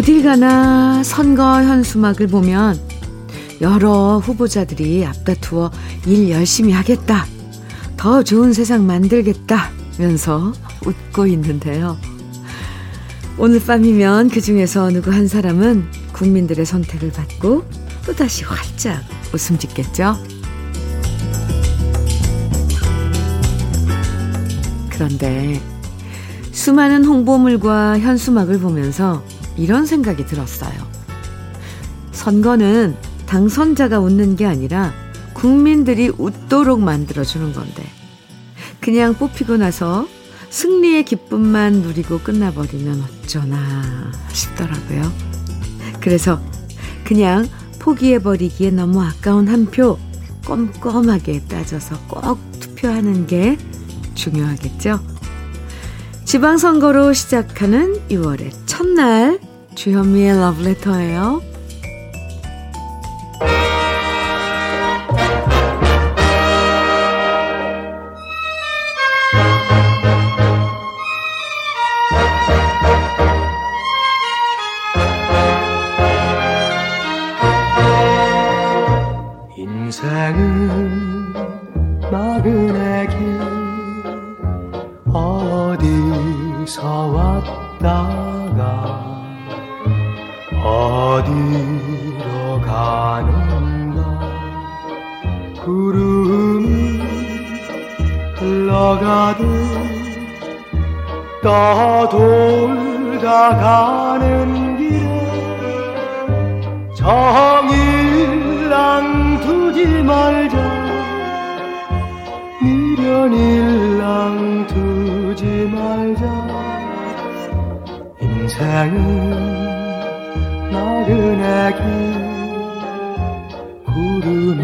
어딜 가나 선거 현수막을 보면 여러 후보자들이 앞다투어 일 열심히 하겠다. 더 좋은 세상 만들겠다. 면서 웃고 있는데요. 오늘 밤이면 그 중에서 누구 한 사람은 국민들의 선택을 받고 또다시 활짝 웃음 짓겠죠. 그런데 수많은 홍보물과 현수막을 보면서 이런 생각이 들었어요. 선거는 당선자가 웃는 게 아니라 국민들이 웃도록 만들어주는 건데, 그냥 뽑히고 나서 승리의 기쁨만 누리고 끝나버리면 어쩌나 싶더라고요. 그래서 그냥 포기해버리기에 너무 아까운 한 표 꼼꼼하게 따져서 꼭 투표하는 게 중요하겠죠. 지방선거로 시작하는 6월의 첫날 주현미의 러브레터예요. 인생은 길 구름이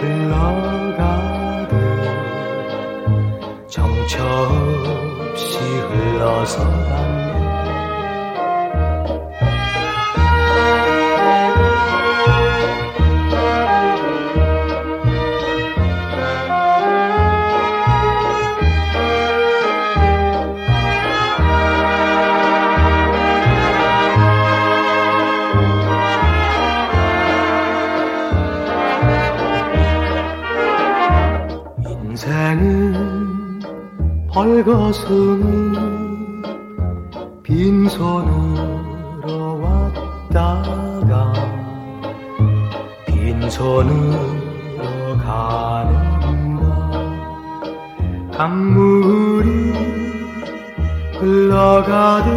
흘러가듯 정처 없이 흘러서 간다 벌거숭이 빈손으로 왔다가 빈손으로 가는가 강물이 흘러가듯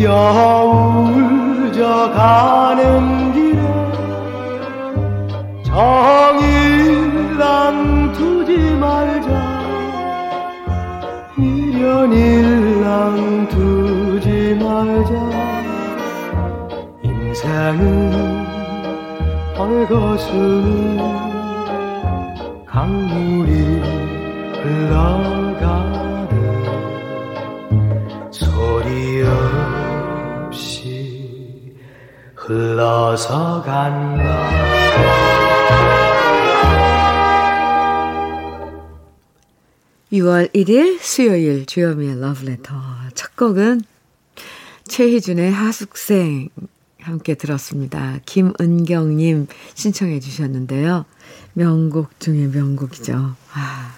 여울져 가는 길에 정일 일랑 두지 말자. 인생은 벌거숭이 강물이 흘러가듯 소리 없이 흘러서 간다 6월 1일 수요일 주여미의 러브레터 첫 곡은 최희준의 하숙생 함께 들었습니다. 김은경님 신청해 주셨는데요. 명곡 중에 명곡이죠. 아,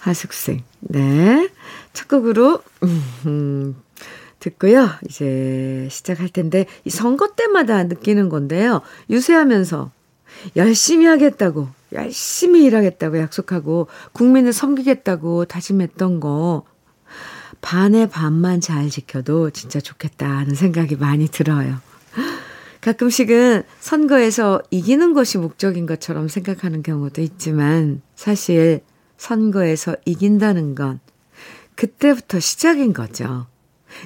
하숙생. 네. 첫 곡으로, 음, 듣고요. 이제 시작할 텐데, 이 선거 때마다 느끼는 건데요. 유세하면서 열심히 하겠다고, 열심히 일하겠다고 약속하고, 국민을 섬기겠다고 다짐했던 거, 반의 반만 잘 지켜도 진짜 좋겠다 하는 생각이 많이 들어요. 가끔씩은 선거에서 이기는 것이 목적인 것처럼 생각하는 경우도 있지만, 사실 선거에서 이긴다는 건 그때부터 시작인 거죠.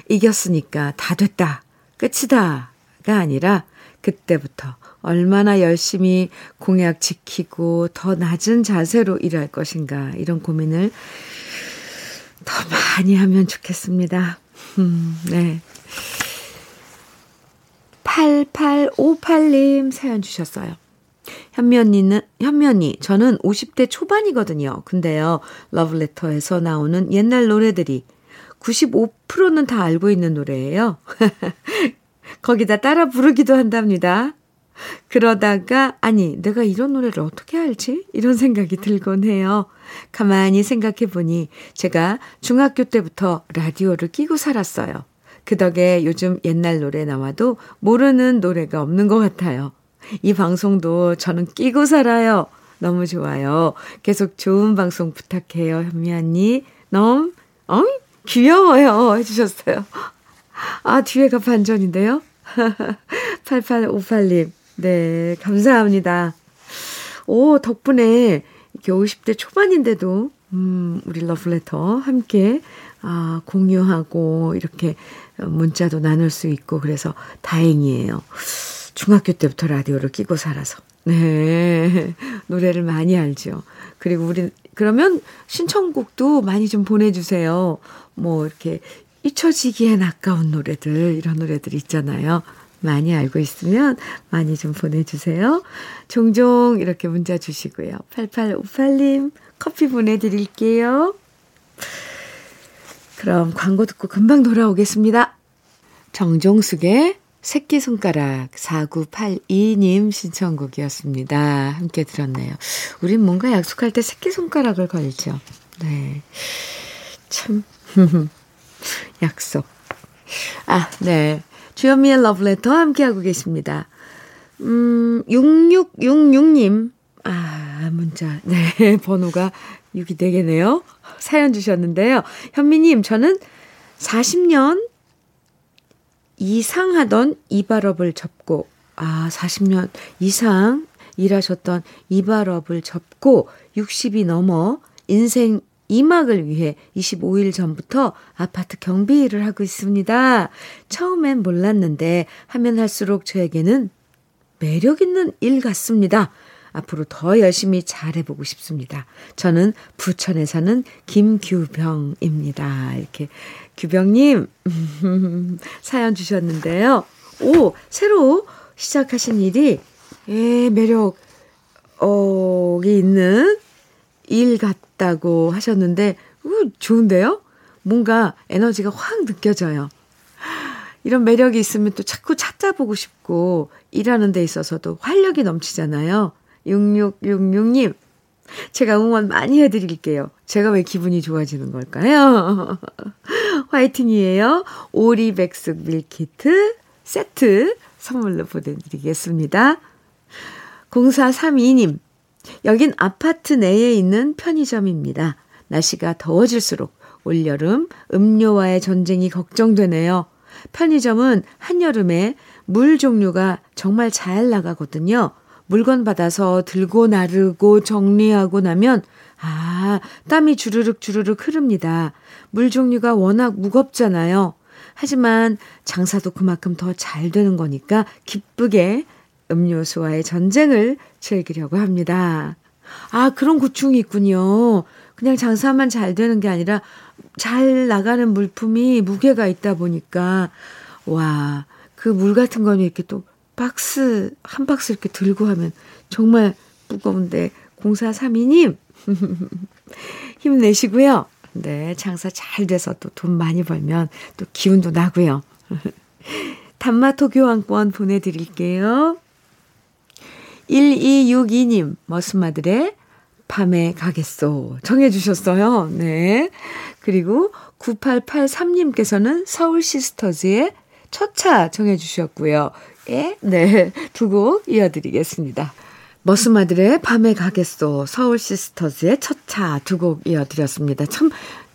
이겼으니까 다 됐다, 끝이다가 아니라 그때부터 얼마나 열심히 공약 지키고 더 낮은 자세로 일할 것인가 이런 고민을 더 많이 하면 좋겠습니다. 음, 네. 8858님 사연 주셨어요. 현미 언니, 저는 50대 초반이거든요. 근데요, 러브레터에서 나오는 옛날 노래들이 95%는 다 알고 있는 노래예요. 거기다 따라 부르기도 한답니다. 그러다가, 아니, 내가 이런 노래를 어떻게 알지? 이런 생각이 들곤 해요. 가만히 생각해 보니 제가 중학교 때부터 라디오를 끼고 살았어요. 그 덕에 요즘 옛날 노래 나와도 모르는 노래가 없는 것 같아요. 이 방송도 저는 끼고 살아요. 너무 좋아요. 계속 좋은 방송 부탁해요, 현미 언니. 너무, 어? 귀여워요. 해주셨어요. 아, 뒤에가 반전인데요? 8858님. 네, 감사합니다. 오, 덕분에 이렇게 50대 초반인데도, 음, 우리 러브레터 함께, 아, 공유하고, 이렇게 문자도 나눌 수 있고, 그래서 다행이에요. 중학교 때부터 라디오를 끼고 살아서. 네. 노래를 많이 알죠. 그리고 우리, 그러면 신청곡도 많이 좀 보내주세요. 뭐, 이렇게 잊혀지기엔 아까운 노래들, 이런 노래들 있잖아요. 많이 알고 있으면 많이 좀 보내주세요. 종종 이렇게 문자 주시고요. 8858님, 커피 보내드릴게요. 그럼 광고 듣고 금방 돌아오겠습니다. 정종숙의 새끼손가락 4982님 신청곡이었습니다. 함께 들었네요. 우린 뭔가 약속할 때 새끼손가락을 걸죠. 네. 참, 약속. 아, 네. 주현미의 러브레터 함께하고 계십니다. 음, 6666님. 아, 문자. 네, 번호가 6이 4개네요. 사연 주셨는데요. 현미님, 저는 40년 이상 하던 이발업을 접고, 아, 40년 이상 일하셨던 이발업을 접고 60이 넘어 인생 2막을 위해 25일 전부터 아파트 경비 일을 하고 있습니다. 처음엔 몰랐는데 하면 할수록 저에게는 매력 있는 일 같습니다. 앞으로 더 열심히 잘해보고 싶습니다. 저는 부천에 사는 김규병입니다. 이렇게 규병님 사연 주셨는데요. 오 새로 시작하신 일이 예 매력 어이 있는 일 같다고 하셨는데 우, 좋은데요? 뭔가 에너지가 확 느껴져요. 이런 매력이 있으면 또 자꾸 찾아보고 싶고 일하는 데 있어서도 활력이 넘치잖아요. 6666님, 제가 응원 많이 해드릴게요. 제가 왜 기분이 좋아지는 걸까요? 화이팅이에요. 오리백숙 밀키트 세트 선물로 보내드리겠습니다. 0432님, 여긴 아파트 내에 있는 편의점입니다. 날씨가 더워질수록 올여름 음료와의 전쟁이 걱정되네요. 편의점은 한여름에 물 종류가 정말 잘 나가거든요. 물건 받아서 들고 나르고 정리하고 나면 아, 땀이 주르륵 주르륵 흐릅니다. 물 종류가 워낙 무겁잖아요. 하지만 장사도 그만큼 더 잘 되는 거니까 기쁘게 음료수와의 전쟁을 즐기려고 합니다. 아, 그런 고충이 있군요. 그냥 장사만 잘 되는 게 아니라 잘 나가는 물품이 무게가 있다 보니까, 와, 그 물 같은 거는 이렇게 또 박스, 한 박스 이렇게 들고 하면 정말 무거운데, 0432님, 힘내시고요. 네, 장사 잘 돼서 또 돈 많이 벌면 또 기운도 나고요. 단마토 교환권 보내드릴게요. 1262님, 머스마들의 밤에 가겠소. 정해주셨어요. 네. 그리고 9883님께서는 서울 시스터즈의 첫차 정해주셨고요. 예, 네. 두 곡 이어드리겠습니다. 머스마들은 밤에 가겠소. 서울 시스터즈의 첫차 두 곡 이어드렸습니다. 참,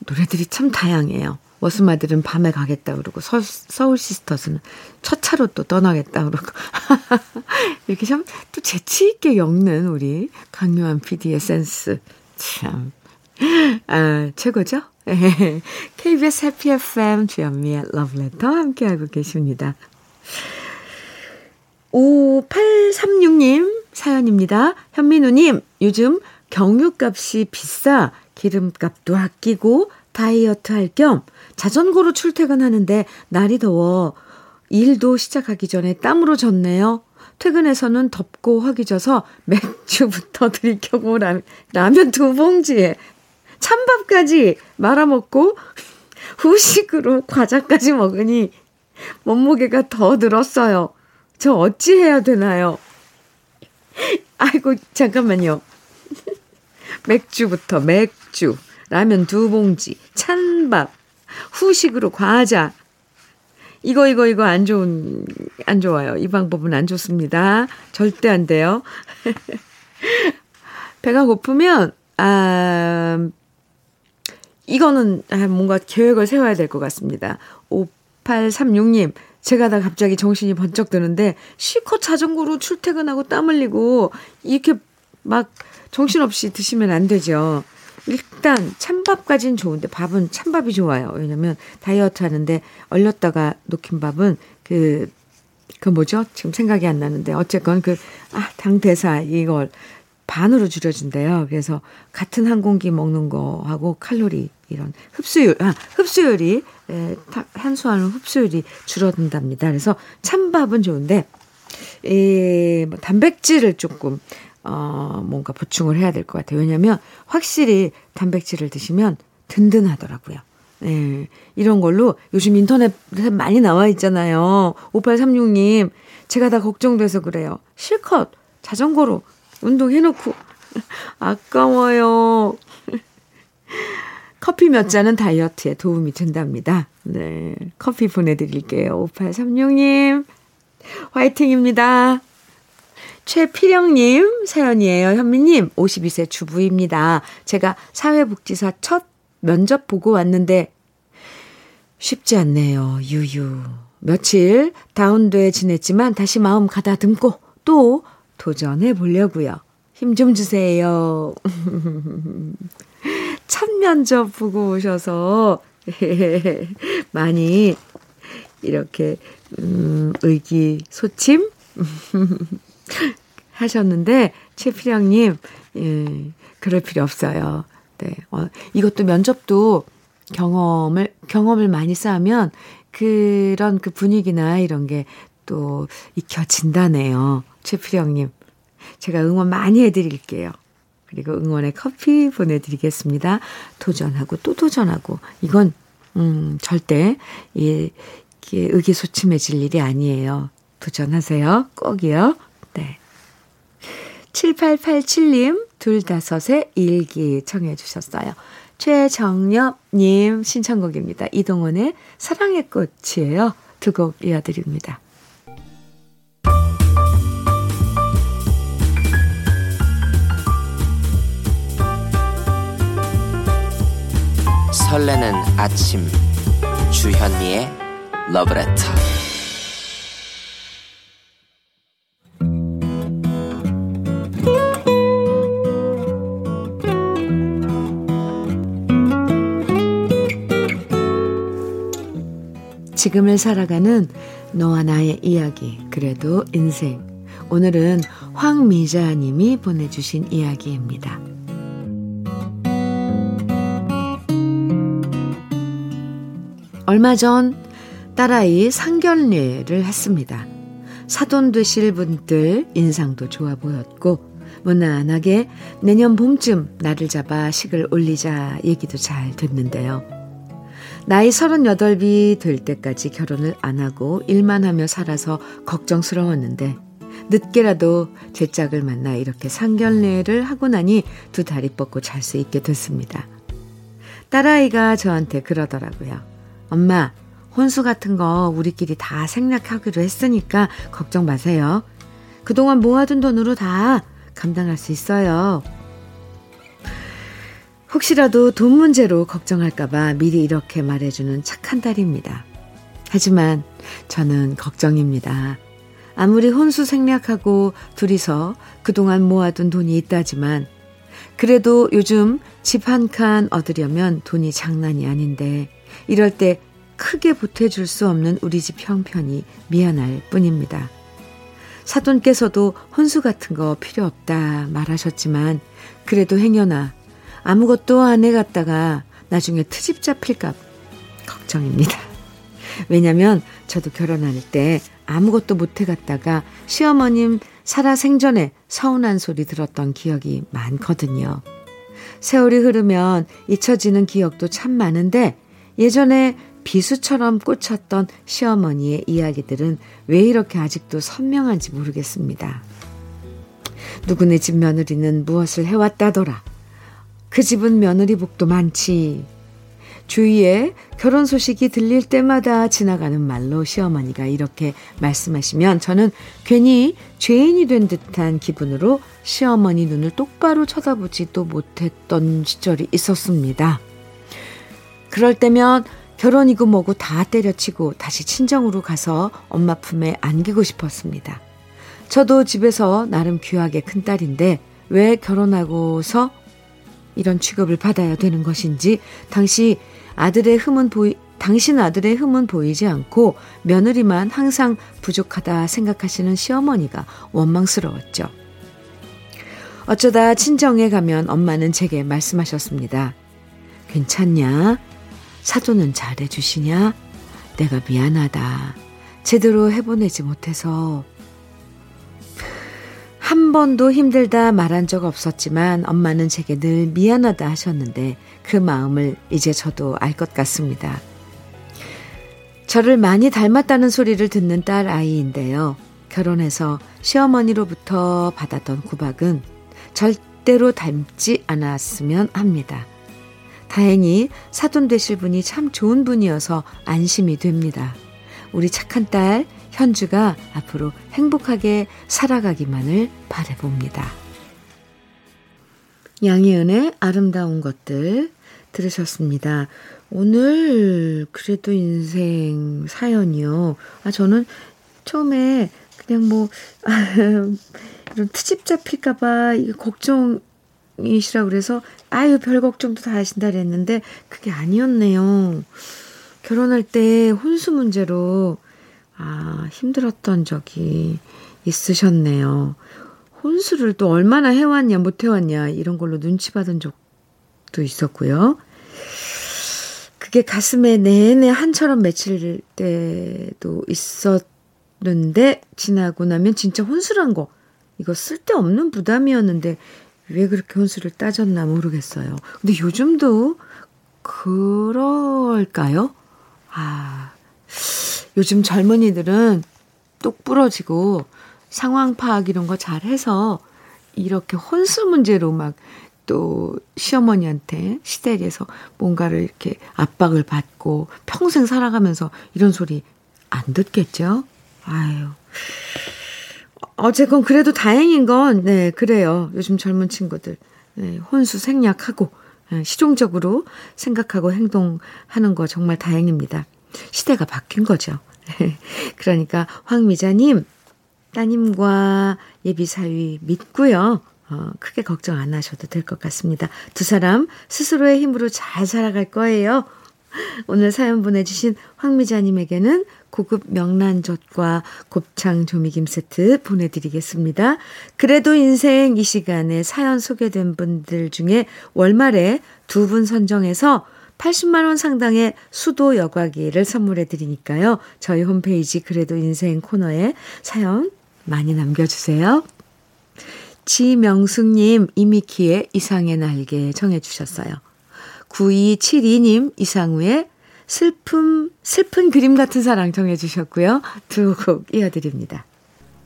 노래들이 참 다양해요. 머스마들은 밤에 가겠다 그러고 서, 서울 시스터즈는 첫 차로 또 떠나겠다 그러고 이렇게 참 또 재치 있게 엮는 우리 강요한 PD의 센스 참 아, 최고죠? KBS 해피 FM 주현미의 러브레터 함께하고 계십니다. 5836님 사연입니다. 현민우님 요즘 경유값이 비싸 기름값도 아끼고 다이어트 할 겸 자전거로 출퇴근하는데 날이 더워 일도 시작하기 전에 땀으로 젖네요. 퇴근해서는 덥고 허기 져서 맥주부터 들이켜고 라면 두 봉지에 찬밥까지 말아먹고 후식으로 과자까지 먹으니 몸무게가 더 늘었어요. 저 어찌 해야 되나요? 아이고, 잠깐만요. 맥주부터 맥주, 라면 두 봉지, 찬밥, 후식으로 과자. 이거, 이거, 이거 안 좋은, 안 좋아요. 이 방법은 안 좋습니다. 절대 안 돼요. 배가 고프면, 아, 이거는 아, 뭔가 계획을 세워야 될 것 같습니다. 5836님, 제가 다 갑자기 정신이 번쩍 드는데, 실컷 자전거로 출퇴근하고 땀 흘리고, 이렇게 막 정신없이 드시면 안 되죠. 일단 찬밥까진 좋은데 밥은 찬밥이 좋아요. 왜냐면 다이어트 하는데 얼렸다가 녹힌 밥은 그, 그 뭐죠? 지금 생각이 안 나는데 어쨌건 그, 아, 당대사 이걸 반으로 줄여준대요. 그래서 같은 한 공기 먹는 거하고 칼로리 이런 흡수율, 아, 흡수율이, 에, 탄수화물 흡수율이 줄어든답니다. 그래서 찬밥은 좋은데, 이, 뭐, 단백질을 조금, 어, 뭔가 보충을 해야 될 것 같아요. 왜냐면 확실히 단백질을 드시면 든든하더라고요. 네, 이런 걸로 요즘 인터넷에 많이 나와 있잖아요. 5836님, 제가 다 걱정돼서 그래요. 실컷 자전거로 운동해놓고, 아까워요. 커피 몇 잔은 다이어트에 도움이 된답니다. 네. 커피 보내드릴게요. 5836님. 화이팅입니다. 최필영님 사연이에요. 현미님, 52세 주부입니다. 제가 사회복지사 첫 면접 보고 왔는데 쉽지 않네요. 유유. 며칠 다운돼 지냈지만 다시 마음 가다듬고 또 도전해 보려고요. 힘 좀 주세요. 첫 면접 보고 오셔서 많이 이렇게 음, 의기소침 하셨는데 최필영님 예, 그럴 필요 없어요. 네, 어, 이것도 면접도 경험을 경험을 많이 쌓으면 그런 그 분위기나 이런 게 또 익혀진다네요. 최필영님, 제가 응원 많이 해드릴게요. 그리고 응원의 커피 보내드리겠습니다. 도전하고 또 도전하고 이건 음, 절대 이, 이게 의기소침해질 일이 아니에요. 도전하세요. 꼭이요. 네. 7887님, 둘다섯의 일기 청해 주셨어요. 최정엽님 신청곡입니다. 이동원의 사랑의 꽃이에요. 두 곡 이어드립니다. 설레는 아침 주현미의 러브레터 지금을 살아가는 너와 나의 이야기 그래도 인생 오늘은 황미자 님이 보내주신 이야기입니다. 얼마 전 딸아이 상견례를 했습니다. 사돈 되실 분들 인상도 좋아 보였고 무난하게 내년 봄쯤 날을 잡아 식을 올리자 얘기도 잘 됐는데요. 나이 38이 될 때까지 결혼을 안 하고 일만 하며 살아서 걱정스러웠는데 늦게라도 제 짝을 만나 이렇게 상견례를 하고 나니 두 다리 뻗고 잘 수 있게 됐습니다. 딸아이가 저한테 그러더라고요. 엄마, 혼수 같은 거 우리끼리 다 생략하기로 했으니까 걱정 마세요. 그동안 모아둔 돈으로 다 감당할 수 있어요. 혹시라도 돈 문제로 걱정할까봐 미리 이렇게 말해주는 착한 딸입니다. 하지만 저는 걱정입니다. 아무리 혼수 생략하고 둘이서 그동안 모아둔 돈이 있다지만 그래도 요즘 집 한 칸 얻으려면 돈이 장난이 아닌데 이럴 때 크게 보태줄 수 없는 우리 집 형편이 미안할 뿐입니다. 사돈께서도 혼수 같은 거 필요 없다 말하셨지만 그래도 행여나 아무것도 안 해갔다가 나중에 트집 잡힐까 걱정입니다. 왜냐면 저도 결혼할 때 아무것도 못 해갔다가 시어머님 살아 생전에 서운한 소리 들었던 기억이 많거든요. 세월이 흐르면 잊혀지는 기억도 참 많은데 예전에 비수처럼 꽂혔던 시어머니의 이야기들은 왜 이렇게 아직도 선명한지 모르겠습니다. 누구네 집 며느리는 무엇을 해왔다더라. 그 집은 며느리 복도 많지. 주위에 결혼 소식이 들릴 때마다 지나가는 말로 시어머니가 이렇게 말씀하시면 저는 괜히 죄인이 된 듯한 기분으로 시어머니 눈을 똑바로 쳐다보지도 못했던 시절이 있었습니다. 그럴 때면 결혼이고 뭐고 다 때려치고 다시 친정으로 가서 엄마 품에 안기고 싶었습니다. 저도 집에서 나름 귀하게 큰 딸인데 왜 결혼하고서 이런 취급을 받아야 되는 것인지 당시 아들의 흠은 보이 당신 아들의 흠은 보이지 않고 며느리만 항상 부족하다 생각하시는 시어머니가 원망스러웠죠. 어쩌다 친정에 가면 엄마는 제게 말씀하셨습니다. 괜찮냐? 사돈은 잘해주시냐? 내가 미안하다. 제대로 해보내지 못해서. 한 번도 힘들다 말한 적 없었지만 엄마는 제게 늘 미안하다 하셨는데 그 마음을 이제 저도 알 것 같습니다. 저를 많이 닮았다는 소리를 듣는 딸 아이인데요. 결혼해서 시어머니로부터 받았던 구박은 절대로 닮지 않았으면 합니다. 다행히 사돈 되실 분이 참 좋은 분이어서 안심이 됩니다. 우리 착한 딸 현주가 앞으로 행복하게 살아가기만을 바래봅니다. 양희은의 아름다운 것들 들으셨습니다. 오늘 그래도 인생 사연이요. 아 저는 처음에 그냥 뭐 이런 트집 잡힐까봐 걱정 이시라 그래서 아유 별 걱정도 다 하신다 그랬는데 그게 아니었네요. 결혼할 때 혼수 문제로 아 힘들었던 적이 있으셨네요. 혼수를 또 얼마나 해왔냐 못 해왔냐 이런 걸로 눈치 받은 적도 있었고요. 그게 가슴에 내내 한처럼 맺힐 때도 있었는데 지나고 나면 진짜 혼술한 거 이거 쓸데없는 부담이었는데 왜 그렇게 혼수를 따졌나 모르겠어요. 근데 요즘도 그럴까요? 아, 요즘 젊은이들은 똑 부러지고 상황 파악 이런 거 잘 해서 이렇게 혼수 문제로 막 또 시어머니한테 시댁에서 뭔가를 이렇게 압박을 받고 평생 살아가면서 이런 소리 안 듣겠죠? 아유. 어쨌건 그래도 다행인 건, 네, 그래요. 요즘 젊은 친구들. 네, 혼수 생략하고, 네, 시종적으로 생각하고 행동하는 거 정말 다행입니다. 시대가 바뀐 거죠. 그러니까 황미자님, 따님과 예비 사위 믿고요. 어, 크게 걱정 안 하셔도 될 것 같습니다. 두 사람 스스로의 힘으로 잘 살아갈 거예요. 오늘 사연 보내주신 황미자님에게는 고급 명란젓과 곱창 조미김 세트 보내드리겠습니다. 그래도 인생 이 시간에 사연 소개된 분들 중에 월말에 두 분 선정해서 80만 원 상당의 수도 여과기를 선물해 드리니까요. 저희 홈페이지 그래도 인생 코너에 사연 많이 남겨주세요. 지명숙님, 이미키의 이상의 날개 정해주셨어요. 9272님 이상우의 슬픔, 슬픈 그림 같은 사랑 정해주셨고요. 두 곡 이어드립니다.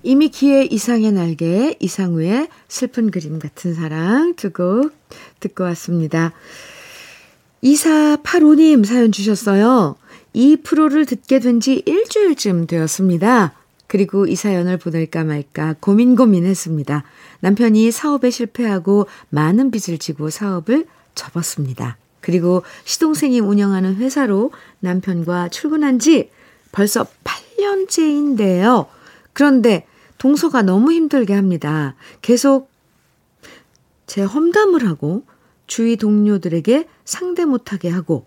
이미 기의 이상의 날개, 이상우의 슬픈 그림 같은 사랑 두 곡 듣고 왔습니다. 2485님 사연 주셨어요. 이 프로를 듣게 된 지 일주일쯤 되었습니다. 그리고 이 사연을 보낼까 말까 고민 고민했습니다. 남편이 사업에 실패하고 많은 빚을 지고 사업을 접었습니다. 그리고 시동생이 운영하는 회사로 남편과 출근한 지 벌써 8년째인데요. 그런데 동서가 너무 힘들게 합니다. 계속 제 험담을 하고 주위 동료들에게 상대 못하게 하고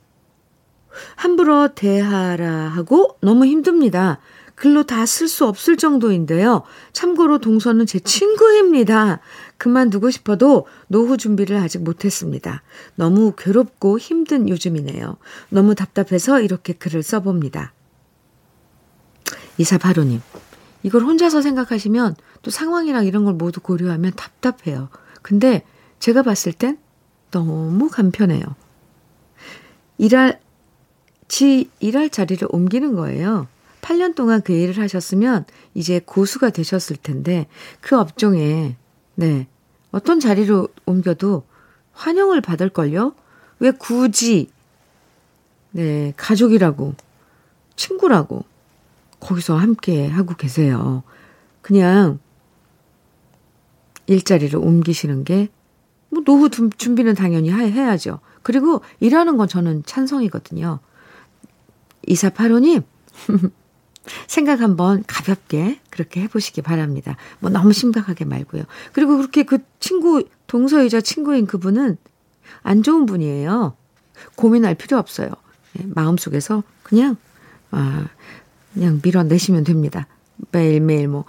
함부로 대하라 하고 너무 힘듭니다. 글로 다 쓸 수 없을 정도인데요. 참고로 동서는 제 친구입니다. 그만두고 싶어도 노후 준비를 아직 못했습니다. 너무 괴롭고 힘든 요즘이네요. 너무 답답해서 이렇게 글을 써봅니다. 이사바로님, 이걸 혼자서 생각하시면 또 상황이랑 이런 걸 모두 고려하면 답답해요. 근데 제가 봤을 땐 너무 간편해요. 일할 지 일할 자리를 옮기는 거예요. 8년 동안 그 일을 하셨으면 이제 고수가 되셨을 텐데 그 업종에 네. 어떤 자리로 옮겨도 환영을 받을걸요? 왜 굳이 네, 가족이라고 친구라고 거기서 함께 하고 계세요. 그냥 일자리를 옮기시는 게, 뭐, 노후 준비는 당연히 해야죠. 그리고 일하는 건 저는 찬성이거든요. 2485님, 생각 한번 가볍게 그렇게 해보시기 바랍니다. 뭐 너무 심각하게 말고요. 그리고 그렇게 그 친구, 동서이자 친구인 그분은 안 좋은 분이에요. 고민할 필요 없어요. 예, 마음속에서 그냥, 아, 그냥 밀어내시면 됩니다. 매일매일 뭐,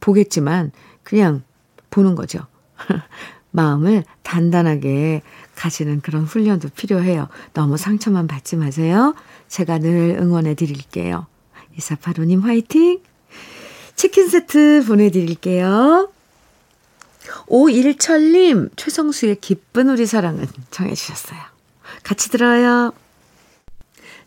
보겠지만, 그냥 보는 거죠. 마음을 단단하게 가지는 그런 훈련도 필요해요. 너무 상처만 받지 마세요. 제가 늘 응원해 드릴게요. 이사파로님 화이팅! 치킨 세트 보내드릴게요. 오일철님, 최성수의 기쁜 우리 사랑은 정해주셨어요. 같이 들어요.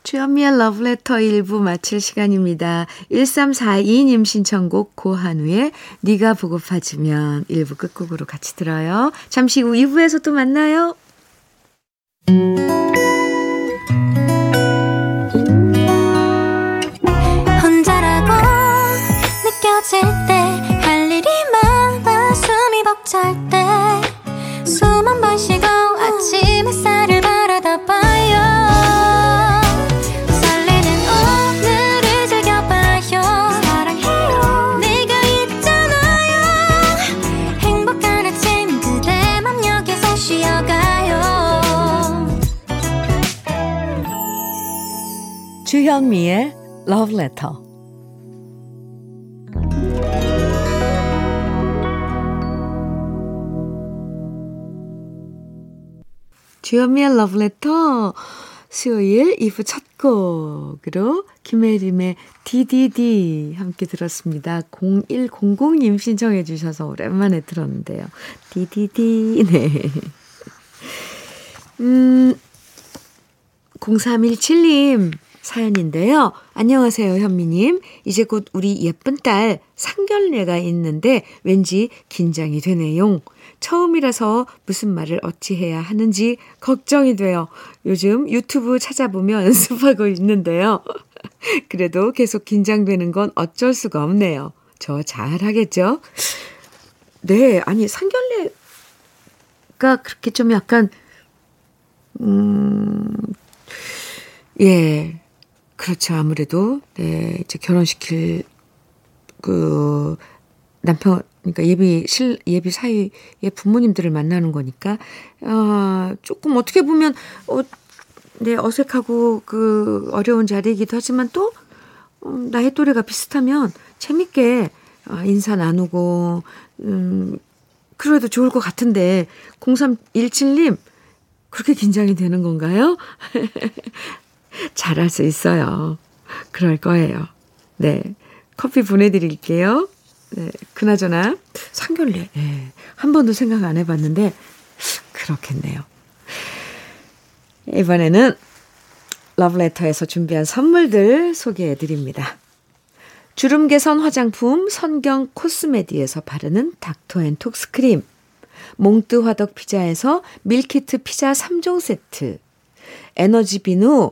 주현미의 러브레터 1부 마칠 시간입니다. 1342님 신청곡 고한우의 네가 보고파지면 1부 끝곡으로 같이 들어요. 잠시 후 2부에서 또 만나요. Love Letter 주현미의 러브레터 수요일 2부 첫 곡으로 김혜림의 DDD 함께 들었습니다. 0100님 신청해 주셔서 오랜만에 들었는데요. DDD 네. 음 0317님 사연인데요. 안녕하세요, 현미님. 이제 곧 우리 예쁜 딸 상견례가 있는데 왠지 긴장이 되네요. 처음이라서 무슨 말을 어찌 해야 하는지 걱정이 돼요. 요즘 유튜브 찾아보며 연습하고 있는데요. 그래도 계속 긴장되는 건 어쩔 수가 없네요. 저 잘하겠죠? 네, 아니, 상견례가 그렇게 좀 약간, 음, 예, 그렇죠. 아무래도, 네, 이제 결혼시킬, 그, 남편, 그러니까 예비, 실, 예비 사이의 부모님들을 만나는 거니까, 아, 조금 어떻게 보면, 어, 네, 어색하고 그 어려운 자리이기도 하지만 또, 음, 나의 또래가 비슷하면 재밌게 아, 인사 나누고, 음, 그래도 좋을 것 같은데, 0317님, 그렇게 긴장이 되는 건가요? 잘할 수 있어요. 그럴 거예요. 네. 커피 보내드릴게요. 네. 그나저나, 상견례. 네. 한 번도 생각 안 해봤는데, 그렇겠네요. 이번에는 러브레터에서 준비한 선물들 소개해 드립니다. 주름 개선 화장품 선경 코스메디에서 바르는 닥터앤톡스 크림. 몽뜨 화덕 피자에서 밀키트 피자 3종 세트. 에너지 비누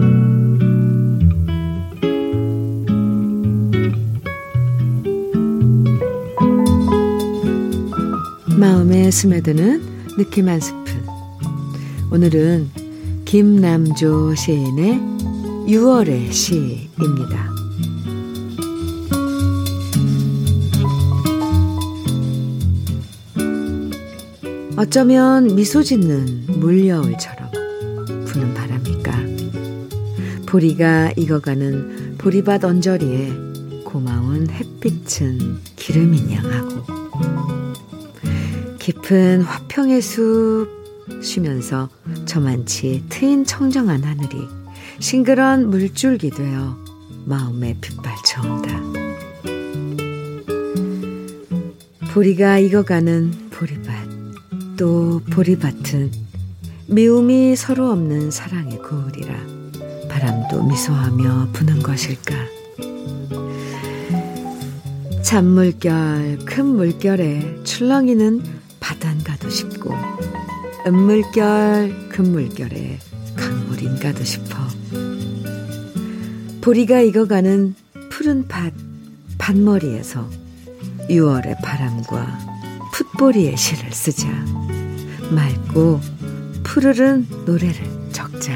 마음에 스며드는 느낌 한 스푼. 오늘은 김남조 시인의 6월의 시입니다. 어쩌면 미소 짓는 물여울처럼 부는 바람일까. 보리가 익어가는 보리밭 언저리에 고마운 햇빛은 기름인 양하고 깊은 화평의 숲 쉬면서 저만치 트인 청정한 하늘이 싱그런 물줄기 되어 마음에 빗발쳐온다. 보리가 익어가는 보리밭 또 보리밭은 미움이 서로 없는 사랑의 거울이라 바람도 미소하며 부는 것일까. 잔물결 큰 물결에 출렁이는 바단가도 싶고 은물결 큰 물결에 강물인가도 싶어. 보리가 익어가는 푸른 밭 밭머리에서 6월의 바람과 풋보리의 시를 쓰자. 맑고 푸르른 노래를 적자.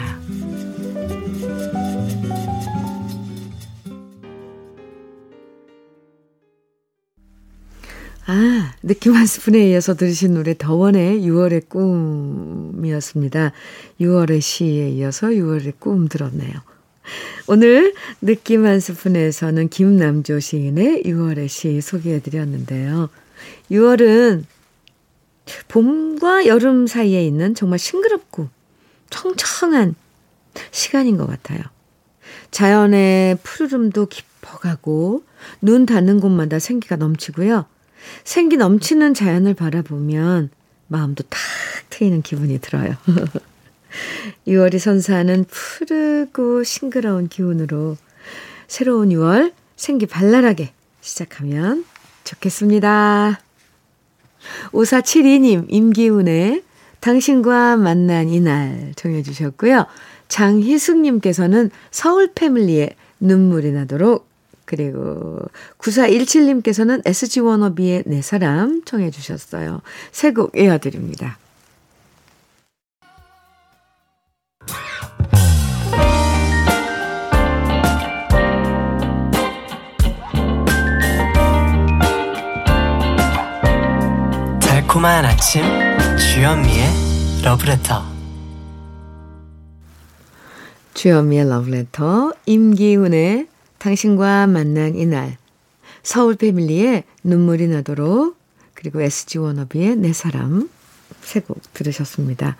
아, 느낌 한 스푼에 이어서 들으신 노래 더원의 6월의 꿈이었습니다. 6월의 시에 이어서 6월의 꿈 들었네요. 오늘 느낌 한 스푼에서는 김남조 시인의 6월의 시 소개해 드렸는데요. 6월은 봄과 여름 사이에 있는 정말 싱그럽고 청청한 시간인 것 같아요. 자연의 푸르름도 깊어가고 눈 닿는 곳마다 생기가 넘치고요. 생기 넘치는 자연을 바라보면 마음도 탁 트이는 기분이 들어요. 6월이 선사하는 푸르고 싱그러운 기운으로 새로운 6월 생기 발랄하게 시작하면 좋겠습니다. 5472님, 임기훈의 당신과 만난 이날 정해 주셨고요. 장희숙님께서는 서울 패밀리의 눈물이 나도록 그리고 9417님께서는 SG 워너비의 내 사람 청해 주셨어요. 새곡 이어드립니다. 달콤한 아침 주현미의 러브레터 주현미의 러브레터 임기훈의 당신과 만난 이날, 서울 패밀리의 눈물이 나도록, 그리고 SG 워너비의 내 사람, 세 곡 들으셨습니다.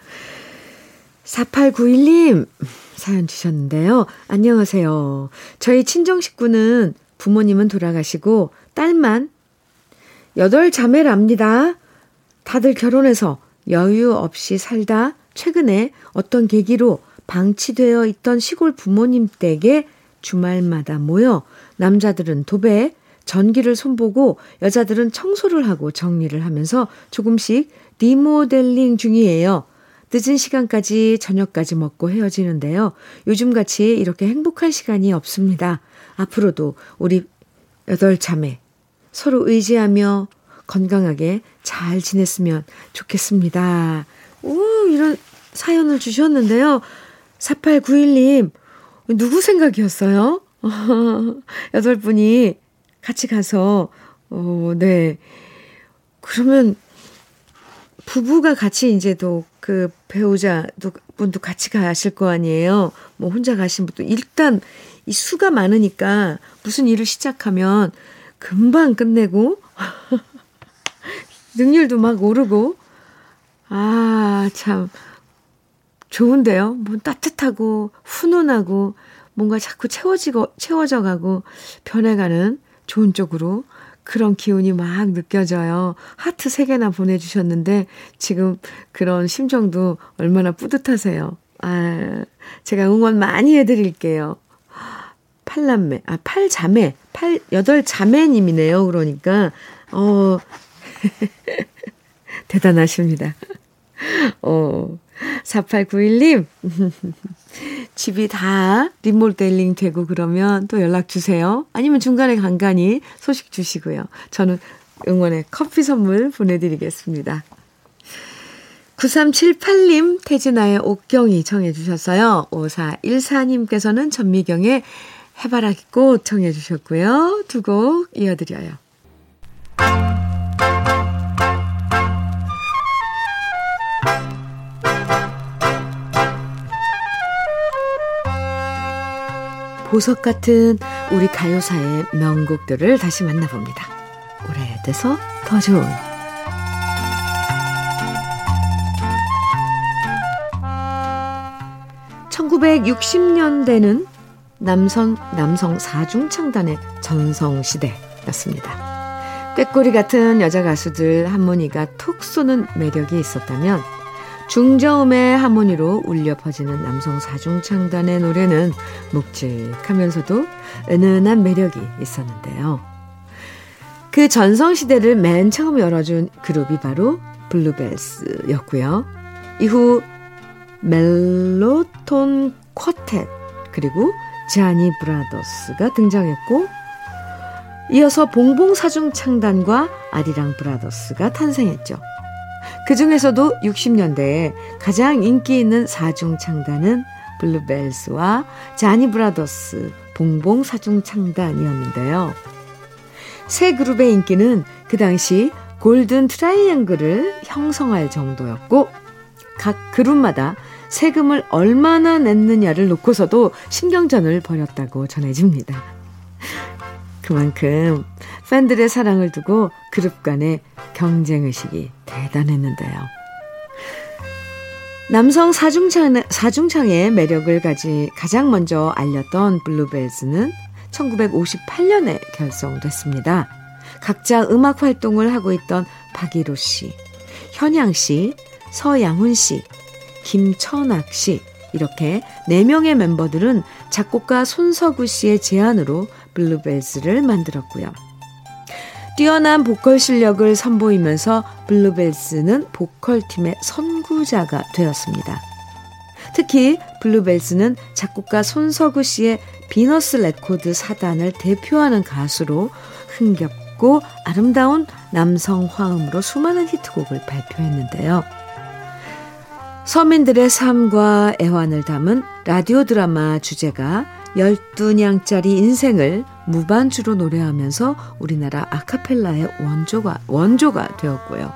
4891님, 사연 주셨는데요. 안녕하세요. 저희 친정 식구는 부모님은 돌아가시고, 딸만 여덟 자매랍니다. 다들 결혼해서 여유 없이 살다 최근에 어떤 계기로 방치되어 있던 시골 부모님 댁에 주말마다 모여 남자들은 도배, 전기를 손보고 여자들은 청소를 하고 정리를 하면서 조금씩 리모델링 중이에요. 늦은 시간까지 저녁까지 먹고 헤어지는데요. 요즘같이 이렇게 행복한 시간이 없습니다. 앞으로도 우리 여덟 자매 서로 의지하며 건강하게 잘 지냈으면 좋겠습니다. 오, 이런 사연을 주셨는데요. 4891님, 누구 생각이었어요? 여덟 분이 같이 가서, 어, 네. 그러면 부부가 같이 이제 또 그 배우자 분도 같이 가실 거 아니에요. 뭐 혼자 가신 분도 일단 이 수가 많으니까 무슨 일을 시작하면 금방 끝내고 능률도 막 오르고 아, 참 좋은데요. 뭐 따뜻하고 훈훈하고 뭔가 자꾸 채워지고 채워져 가고 변해가는 좋은 쪽으로 그런 기운이 막 느껴져요. 하트 3개나 보내주셨는데 지금 그런 심정도 얼마나 뿌듯하세요. 아, 제가 응원 많이 해드릴게요. 팔남매, 아, 팔자매, 팔, 여덟 자매님이네요. 그러니까, 어, 대단하십니다. 어, 4891님, 집이 다 리몰델링 되고 그러면 또 연락 주세요. 아니면 중간에 간간히 소식 주시고요. 저는 응원의 커피 선물 보내드리겠습니다. 9378님, 태진아의 옥경이 청해 주셨어요. 5414님께서는 전미경의 해바라기 꽃 청해 주셨고요. 두 곡 이어드려요. 보석 같은 우리 가요사의 명곡들을 다시 만나봅니다. 오래돼서 더 좋은 1960년대는 남성, 남성 사중 창단의 전성 시대였습니다. 꾀꼬리 같은 여자 가수들 한문이가 톡 쏘는 매력이 있었다면 중저음의 하모니로 울려 퍼지는 남성 사중창단의 노래는 묵직하면서도 은은한 매력이 있었는데요. 그 전성시대를 맨 처음 열어준 그룹이 바로 블루벨스였고요. 이후 멜로톤 쿼텟 그리고 자니 브라더스가 등장했고 이어서 봉봉 사중창단과 아리랑 브라더스가 탄생했죠. 그 중에서도 60년대에 가장 인기 있는 사중창단은 블루벨스와 자니 브라더스 봉봉 사중창단이었는데요. 세 그룹의 인기는 그 당시 golden triangle을 형성할 정도였고 각 그룹마다 세금을 얼마나 냈느냐를 놓고서도 신경전을 벌였다고 전해집니다. 그만큼 팬들의 사랑을 두고 그룹 간의 경쟁의식이 대단했는데요. 남성 사중창, 사중창의 매력을 가지 가장 먼저 알렸던 블루벨즈는 1958년에 결성됐습니다. 각자 음악 활동을 하고 있던 박일호 씨, 현양 씨, 서양훈 씨, 김천학 씨, 이렇게 4명의 멤버들은 작곡가 손서구 씨의 제안으로 블루벨스를 만들었고요. 뛰어난 보컬 실력을 선보이면서 블루벨스는 보컬팀의 선구자가 되었습니다. 특히 블루벨스는 작곡가 손석우 씨의 비너스 레코드 사단을 대표하는 가수로 흥겹고 아름다운 남성 화음으로 수많은 히트곡을 발표했는데요. 서민들의 삶과 애환을 담은 라디오 드라마 주제가 12냥짜리 인생을 무반주로 노래하면서 우리나라 아카펠라의 원조가, 원조가 되었고요.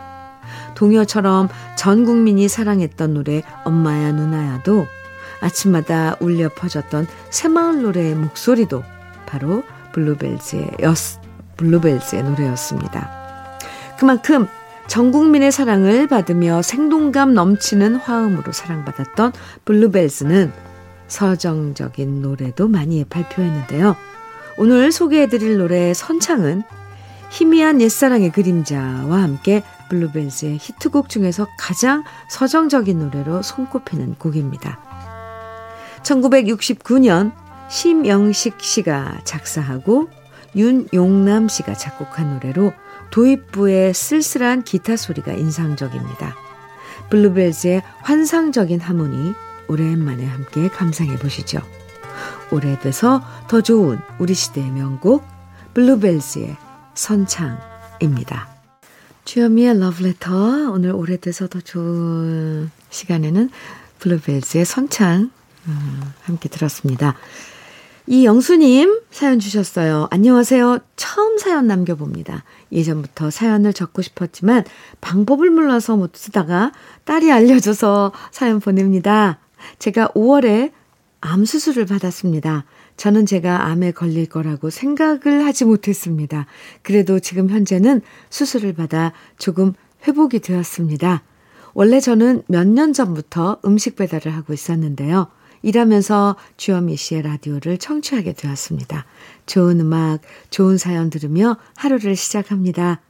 동요처럼 전 국민이 사랑했던 노래 엄마야 누나야도 아침마다 울려 퍼졌던 새마을 노래의 목소리도 바로 블루벨즈의, 였, 블루벨즈의 노래였습니다. 그만큼 전 국민의 사랑을 받으며 생동감 넘치는 화음으로 사랑받았던 블루벨즈는 서정적인 노래도 많이 발표했는데요. 오늘 소개해드릴 노래 선창은 희미한 옛사랑의 그림자와 함께 블루벨즈의 히트곡 중에서 가장 서정적인 노래로 손꼽히는 곡입니다. 1969년 심영식 씨가 작사하고 윤용남 씨가 작곡한 노래로 도입부의 쓸쓸한 기타 소리가 인상적입니다. 블루벨즈의 환상적인 하모니 오랜만에 함께 감상해 보시죠. 오래돼서 더 좋은 우리 시대의 명곡 블루벨즈의 선창입니다. 주현미의 러브레터 오늘 오래돼서 더 좋은 시간에는 블루벨즈의 선창 음, 함께 들었습니다. 이영수님 사연 주셨어요. 안녕하세요. 처음 사연 남겨봅니다. 예전부터 사연을 적고 싶었지만 방법을 몰라서 못 쓰다가 딸이 알려줘서 사연 보냅니다. 제가 5월에 암 수술을 받았습니다. 저는 제가 암에 걸릴 거라고 생각을 하지 못했습니다. 그래도 지금 현재는 수술을 받아 조금 회복이 되었습니다. 원래 저는 몇 년 전부터 음식 배달을 하고 있었는데요. 일하면서 주현미 씨의 라디오를 청취하게 되었습니다. 좋은 음악, 좋은 사연 들으며 하루를 시작합니다.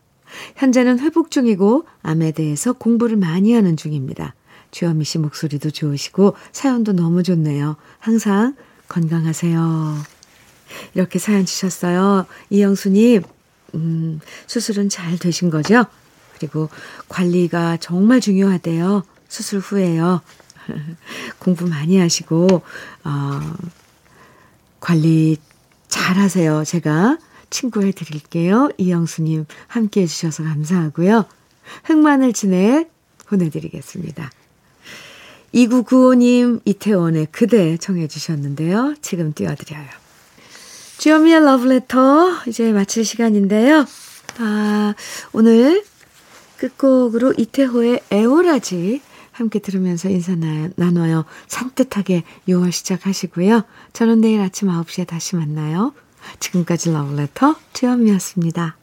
현재는 회복 중이고 암에 대해서 공부를 많이 하는 중입니다. 주현미 씨 목소리도 좋으시고 사연도 너무 좋네요. 항상 건강하세요. 이렇게 사연 주셨어요. 이영수님, 음, 수술은 잘 되신 거죠? 그리고 관리가 정말 중요하대요. 수술 후에요. 공부 많이 하시고, 어, 관리 잘 하세요. 제가 친구 해 드릴게요. 이영수님 함께 해주셔서 감사하고요. 흑마늘 진액 보내드리겠습니다. 2995님 이태원의 그대 청해 주셨는데요. 지금 띄워드려요. 주여미의 러브레터 이제 마칠 시간인데요. 아, 오늘 끝곡으로 이태호의 애오라지 함께 들으면서 인사 나눠요. 산뜻하게 6월 시작하시고요. 저는 내일 아침 9시에 다시 만나요. 지금까지 러브레터 주현미였습니다.